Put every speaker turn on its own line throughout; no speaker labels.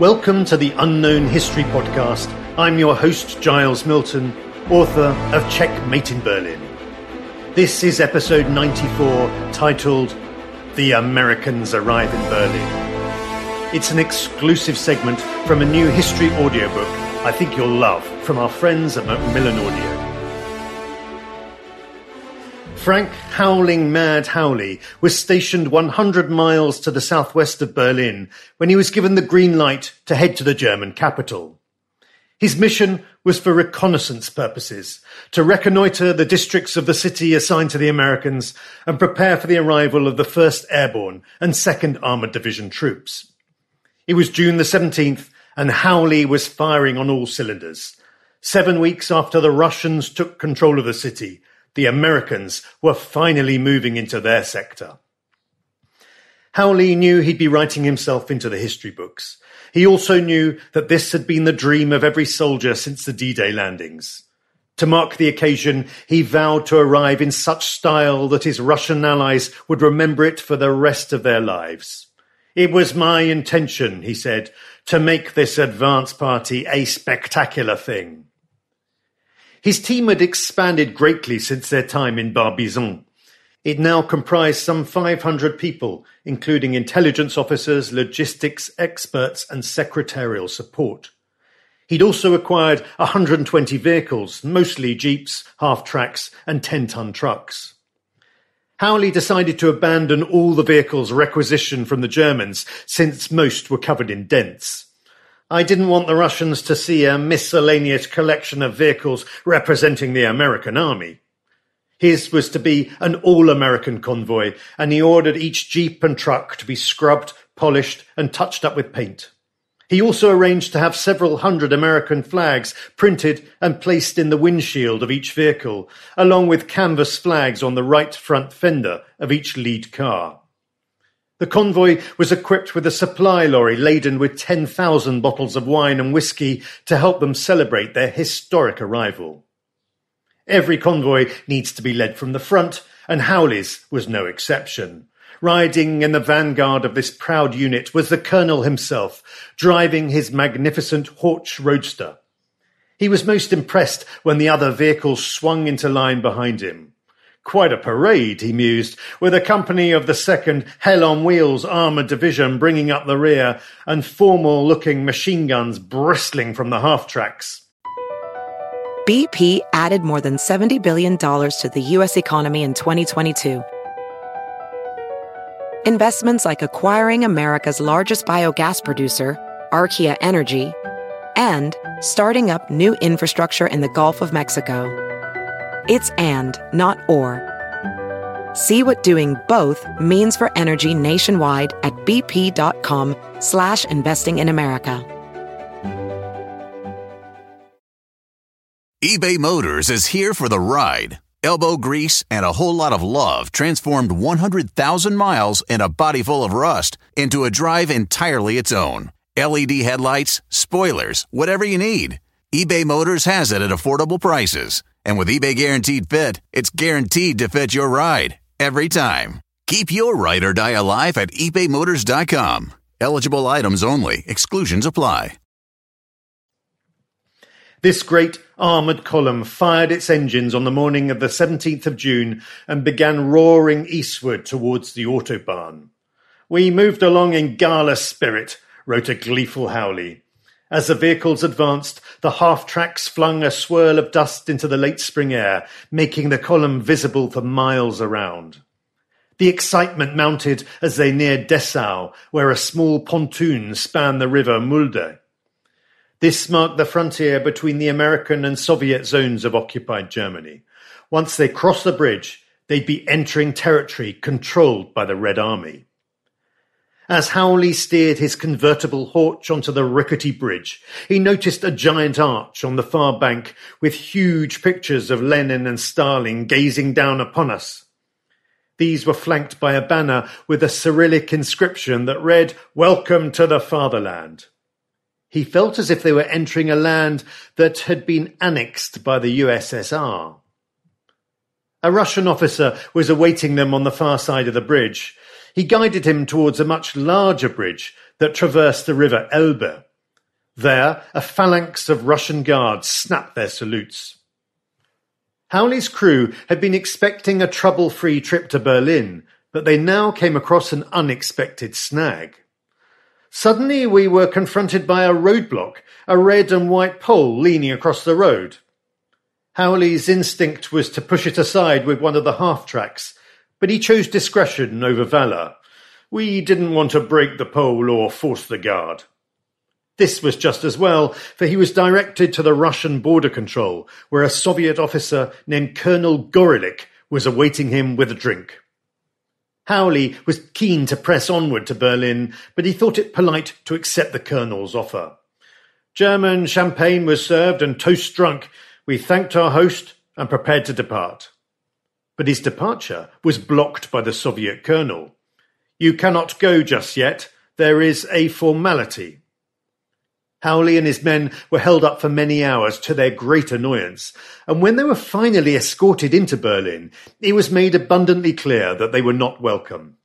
Welcome to the Unknown History Podcast. I'm your host, Giles Milton, author of Checkmate in Berlin. This is episode 94, titled The Americans Arrive in Berlin. It's an exclusive segment from a new history audiobook I think you'll love from our friends at Macmillan Audio. Frank Howling Mad Howley was stationed 100 miles to the southwest of Berlin when he was given the green light to head to the German capital. His mission was for reconnaissance purposes, to reconnoiter the districts of the city assigned to the Americans and prepare for the arrival of the 1st Airborne and 2nd Armored Division troops. It was June the 17th and Howley was firing on all cylinders. Seven weeks after the Russians took control of the city, the Americans were finally moving into their sector. Howley knew he'd be writing himself into the history books. He also knew that this had been the dream of every soldier since the D-Day landings. To mark the occasion, he vowed to arrive in such style that his Russian allies would remember it for the rest of their lives. It was my intention, he said, to make this advance party a spectacular thing. His team had expanded greatly since their time in Barbizon. It now comprised some 500 people, including intelligence officers, logistics experts, and secretarial support. He'd also acquired 120 vehicles, mostly jeeps, half tracks, and 10 ton trucks. Howley decided to abandon all the vehicles requisitioned from the Germans, since most were covered in dents. I didn't want the Russians to see a miscellaneous collection of vehicles representing the American army. His was to be an all-American convoy, and he ordered each jeep and truck to be scrubbed, polished, and touched up with paint. He also arranged to have several hundred American flags printed and placed in the windshield of each vehicle, along with canvas flags on the right front fender of each lead car. The convoy was equipped with a supply lorry laden with 10,000 bottles of wine and whiskey to help them celebrate their historic arrival. Every convoy needs to be led from the front, and Howley's was no exception. Riding in the vanguard of this proud unit was the colonel himself, driving his magnificent Horch roadster. He was most impressed when the other vehicles swung into line behind him. Quite a parade, he mused, with a company of the second Hell on Wheels armoured division bringing up the rear and formal looking machine guns bristling from the half tracks.
BP added more than $70 billion to the U.S. economy in 2022. Investments like acquiring America's largest biogas producer, Archaea Energy, and starting up new infrastructure in the Gulf of Mexico. It's and, not or. See what doing both means for energy nationwide at bp.com slash investing in America.
eBay Motors is here for the ride. Elbow grease and a whole lot of love transformed 100,000 miles and a body full of rust into a drive entirely its own. LED headlights, spoilers, whatever you need. eBay Motors has it at affordable prices. And with eBay Guaranteed Fit, it's guaranteed to fit your ride every time. Keep your ride or die alive at ebaymotors.com. Eligible items only, exclusions apply.
This great armoured column fired its engines on the morning of the 17th of June and began roaring eastward towards the Autobahn. We moved along in gala spirit, wrote a gleeful Howley. As the vehicles advanced, the half-tracks flung a swirl of dust into the late spring air, making the column visible for miles around. The excitement mounted as they neared Dessau, where a small pontoon spanned the river Mulde. This marked the frontier between the American and Soviet zones of occupied Germany. Once they crossed the bridge, they'd be entering territory controlled by the Red Army. As Howley steered his convertible Horch onto the rickety bridge, he noticed a giant arch on the far bank with huge pictures of Lenin and Stalin gazing down upon us. These were flanked by a banner with a Cyrillic inscription that read, Welcome to the Fatherland. He felt as if they were entering a land that had been annexed by the USSR. A Russian officer was awaiting them on the far side of the bridge, he guided him towards a much larger bridge that traversed the river Elbe. There, a phalanx of Russian guards snapped their salutes. Howley's crew had been expecting a trouble-free trip to Berlin, but they now came across an unexpected snag. Suddenly we were confronted by a roadblock, a red and white pole leaning across the road. Howley's instinct was to push it aside with one of the half-tracks, but he chose discretion over valour. We didn't want to break the pole or force the guard. This was just as well, for he was directed to the Russian border control, where a Soviet officer named Colonel Gorilich was awaiting him with a drink. Howley was keen to press onward to Berlin, but he thought it polite to accept the colonel's offer. German champagne was served and toast drunk. We thanked our host and prepared to depart but his departure was blocked by the Soviet colonel. You cannot go just yet. There is a formality. Howley and his men were held up for many hours to their great annoyance, and when they were finally escorted into Berlin, it was made abundantly clear that they were not welcome.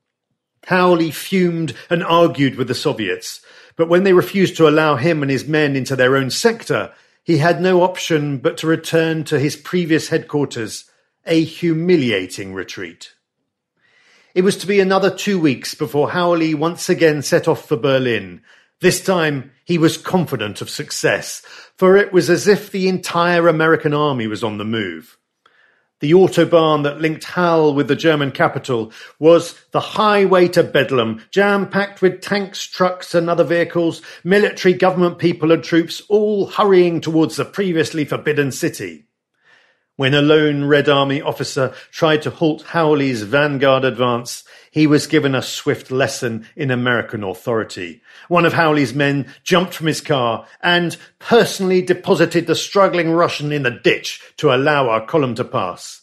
Howley fumed and argued with the Soviets, but when they refused to allow him and his men into their own sector, he had no option but to return to his previous headquarters a humiliating retreat. It was to be another two weeks before Howley once again set off for Berlin. This time he was confident of success, for it was as if the entire American army was on the move. The autobahn that linked Halle with the German capital was the highway to Bedlam, jam-packed with tanks, trucks and other vehicles, military, government people and troops all hurrying towards the previously forbidden city. When a lone Red Army officer tried to halt Howley's vanguard advance, he was given a swift lesson in American authority. One of Howley's men jumped from his car and personally deposited the struggling Russian in the ditch to allow our column to pass.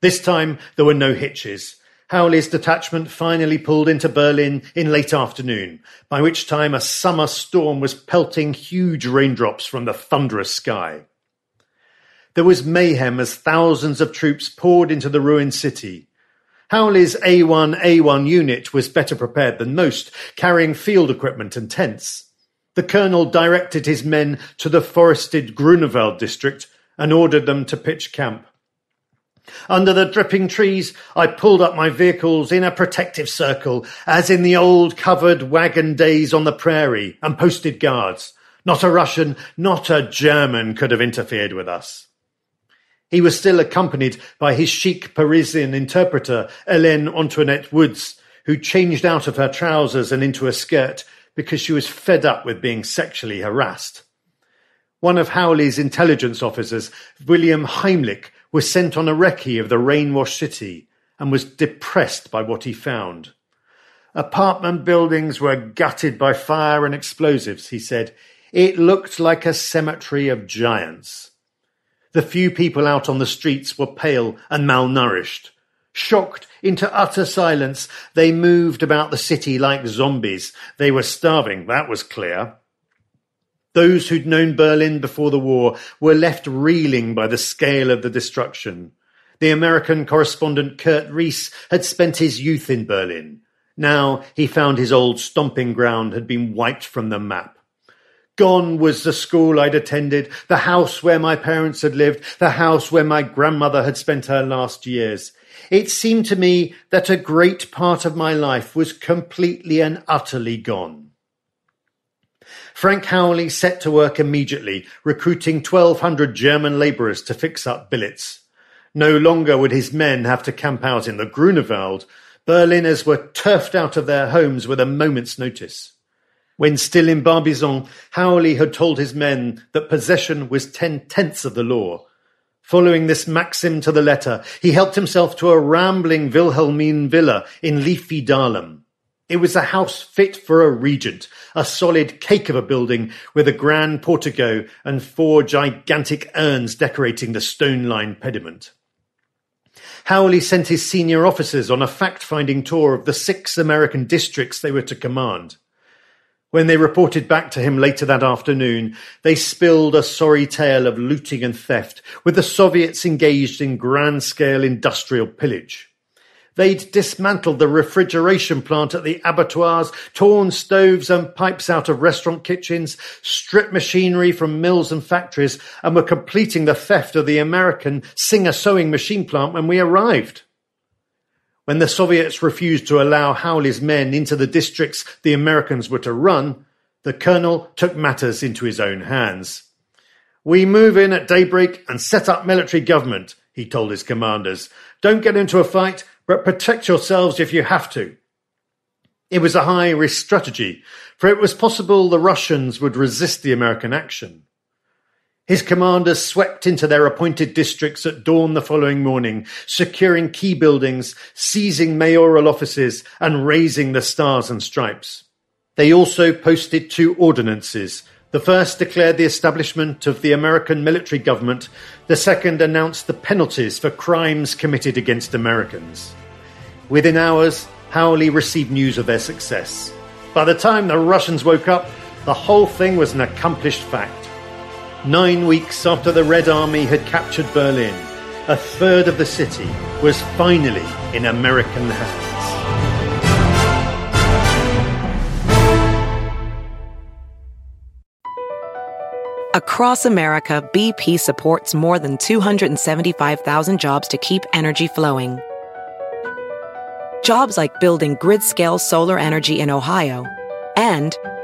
This time there were no hitches. Howley's detachment finally pulled into Berlin in late afternoon, by which time a summer storm was pelting huge raindrops from the thunderous sky. There was mayhem as thousands of troops poured into the ruined city. Howley's A1A1 unit was better prepared than most, carrying field equipment and tents. The colonel directed his men to the forested Grunewald district and ordered them to pitch camp. Under the dripping trees, I pulled up my vehicles in a protective circle, as in the old covered wagon days on the prairie, and posted guards. Not a Russian, not a German could have interfered with us. He was still accompanied by his chic Parisian interpreter, Hélène Antoinette Woods, who changed out of her trousers and into a skirt because she was fed up with being sexually harassed. One of Howley's intelligence officers, William Heimlich, was sent on a recce of the rain-washed city and was depressed by what he found. Apartment buildings were gutted by fire and explosives, he said. It looked like a cemetery of giants. The few people out on the streets were pale and malnourished. Shocked into utter silence, they moved about the city like zombies. They were starving, that was clear. Those who'd known Berlin before the war were left reeling by the scale of the destruction. The American correspondent Curt Riess had spent his youth in Berlin. Now he found his old stomping ground had been wiped from the map. Gone was the school I'd attended, the house where my parents had lived, the house where my grandmother had spent her last years. It seemed to me that a great part of my life was completely and utterly gone. Frank Howley set to work immediately, recruiting 1,200 German labourers to fix up billets. No longer would his men have to camp out in the Grunewald. Berliners were turfed out of their homes with a moment's notice. When still in Barbizon, Howley had told his men that possession was ten-tenths of the law. Following this maxim to the letter, he helped himself to a rambling Wilhelmine villa in leafy Dahlem. It was a house fit for a regent, a solid cake of a building with a grand portico and four gigantic urns decorating the stone-lined pediment. Howley sent his senior officers on a fact-finding tour of the six American districts they were to command. When they reported back to him later that afternoon, they spilled a sorry tale of looting and theft, with the Soviets engaged in grand-scale industrial pillage. They'd dismantled the refrigeration plant at the abattoirs, torn stoves and pipes out of restaurant kitchens, stripped machinery from mills and factories, and were completing the theft of the American Singer sewing machine plant when we arrived. When the Soviets refused to allow Howley's men into the districts the Americans were to run, the colonel took matters into his own hands. We move in at daybreak and set up military government, he told his commanders. Don't get into a fight but protect yourselves if you have to. It was a high risk strategy, for it was possible the Russians would resist the American action. His commanders swept into their appointed districts at dawn the following morning, securing key buildings, seizing mayoral offices, and raising the stars and stripes. They also posted two ordinances the first declared the establishment of the American military government. The second announced the penalties for crimes committed against Americans. Within hours, Howley received news of their success. By the time the Russians woke up, the whole thing was an accomplished fact. Nine weeks after the Red Army had captured Berlin, a third of the city was finally in American hands.
Across America, BP supports more than 275,000 jobs to keep energy flowing. Jobs like building grid-scale solar energy in Ohio and